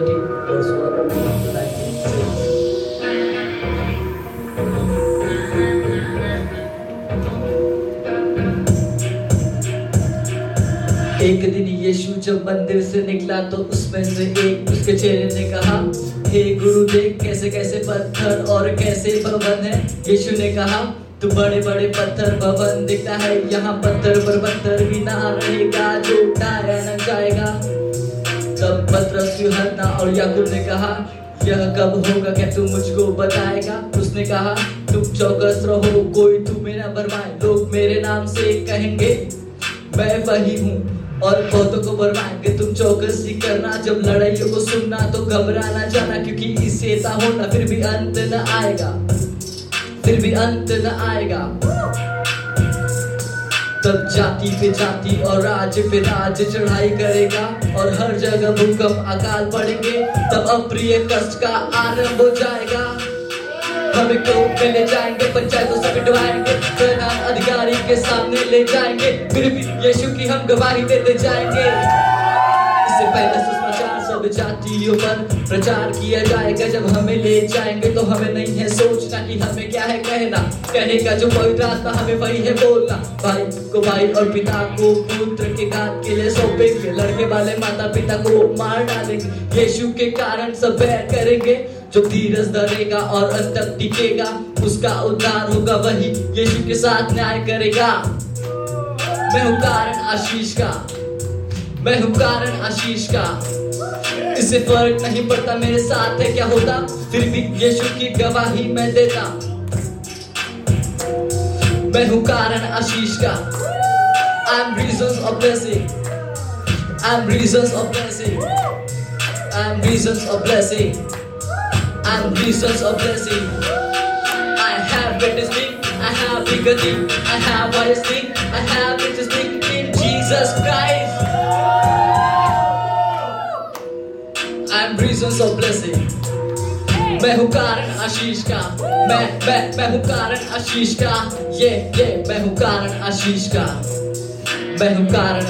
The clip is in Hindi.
13 verse 1 to 19 एक दिन यीशु जब मंदिर से निकला तो उसमें से एक उसके चेहरे ने कहा, हे hey गुरु, देख कैसे कैसे पत्थर और कैसे भवन है? यीशु ने कहा, तू बड़े बड़े पत्थर भवन दिखता है, यहाँ पत्थर पर पत्थर भी ना रहेगा, जो उठाया न जाएगा। पत्रस यूहन्ना और याकूब ने कहा, यह कब होगा क्या तू मुझको बताएगा? उसने कहा, तुम चौकस रहो, कोई तुम्हें ना बरमाए। लोग मेरे नाम से कहेंगे, मैं वही हूँ और बहुतों को बरमाएँगे तुम चौकस करना, जब लड़ाइयों को सुनना तो घबराना जाना, क्योंकि इससे होना, फिर भी अंत न आएगा। फिर भी अंत न आएगा। तब जाति पे जाति और राज्य पे राज्य चढ़ाई करेगा। और हर जगह भूकंप अकाल पड़ेंगे, तब अप्रिय कष्ट का आरंभ हो जाएगा। हमें कोर्ट में ले जाएँगे, पंचायतों से पिटवाएँगे प्रधान अधिकारी के सामने ले जाएँगे। फिर भी यीशु की हम गवाही देते जाएँगे। इससे पहले सुसमाचार सब जातियों पर प्रचार किया जाएगा। जब हमें ले जाएँगे तो हमें नहीं है सोचना कि हमें क्या है कहना। कहने का जो पवित्र आत्मा हमें वही है बोलना। भाई को भाई और पिता को पुत्र के घात के लिए सौंपेंगे। लड़के वाले माता पिता को मार डालेंगे। यीशु के कारण सब बैर करेंगे। जो धीरज धरेगा और अंत तक टिकेगा, उसका उद्धार होगा। वही यीशु के साथ न्याय करेगा। मैं हूँ कारण आशीष का। मैं हूँ कारण आशीष का। किसे फ़र्क नहीं पड़ता, मेरे साथ है, क्या होता? फिर भी यीशु की गवाही मैं देता। मैं हूँ कारण आशीष का। I am reason of blessing I am reason of blessing I am reason of blessing I am reason of blessing I have better speak I have bigger thing I have wise thing I have better speak I am reasons of blessing. मैं हूँ कारण आशीष का मैं मैं मैं हूँ कारण आशीष का ये ये मैं हूँ कारण आशीष का मैं हूँ कारण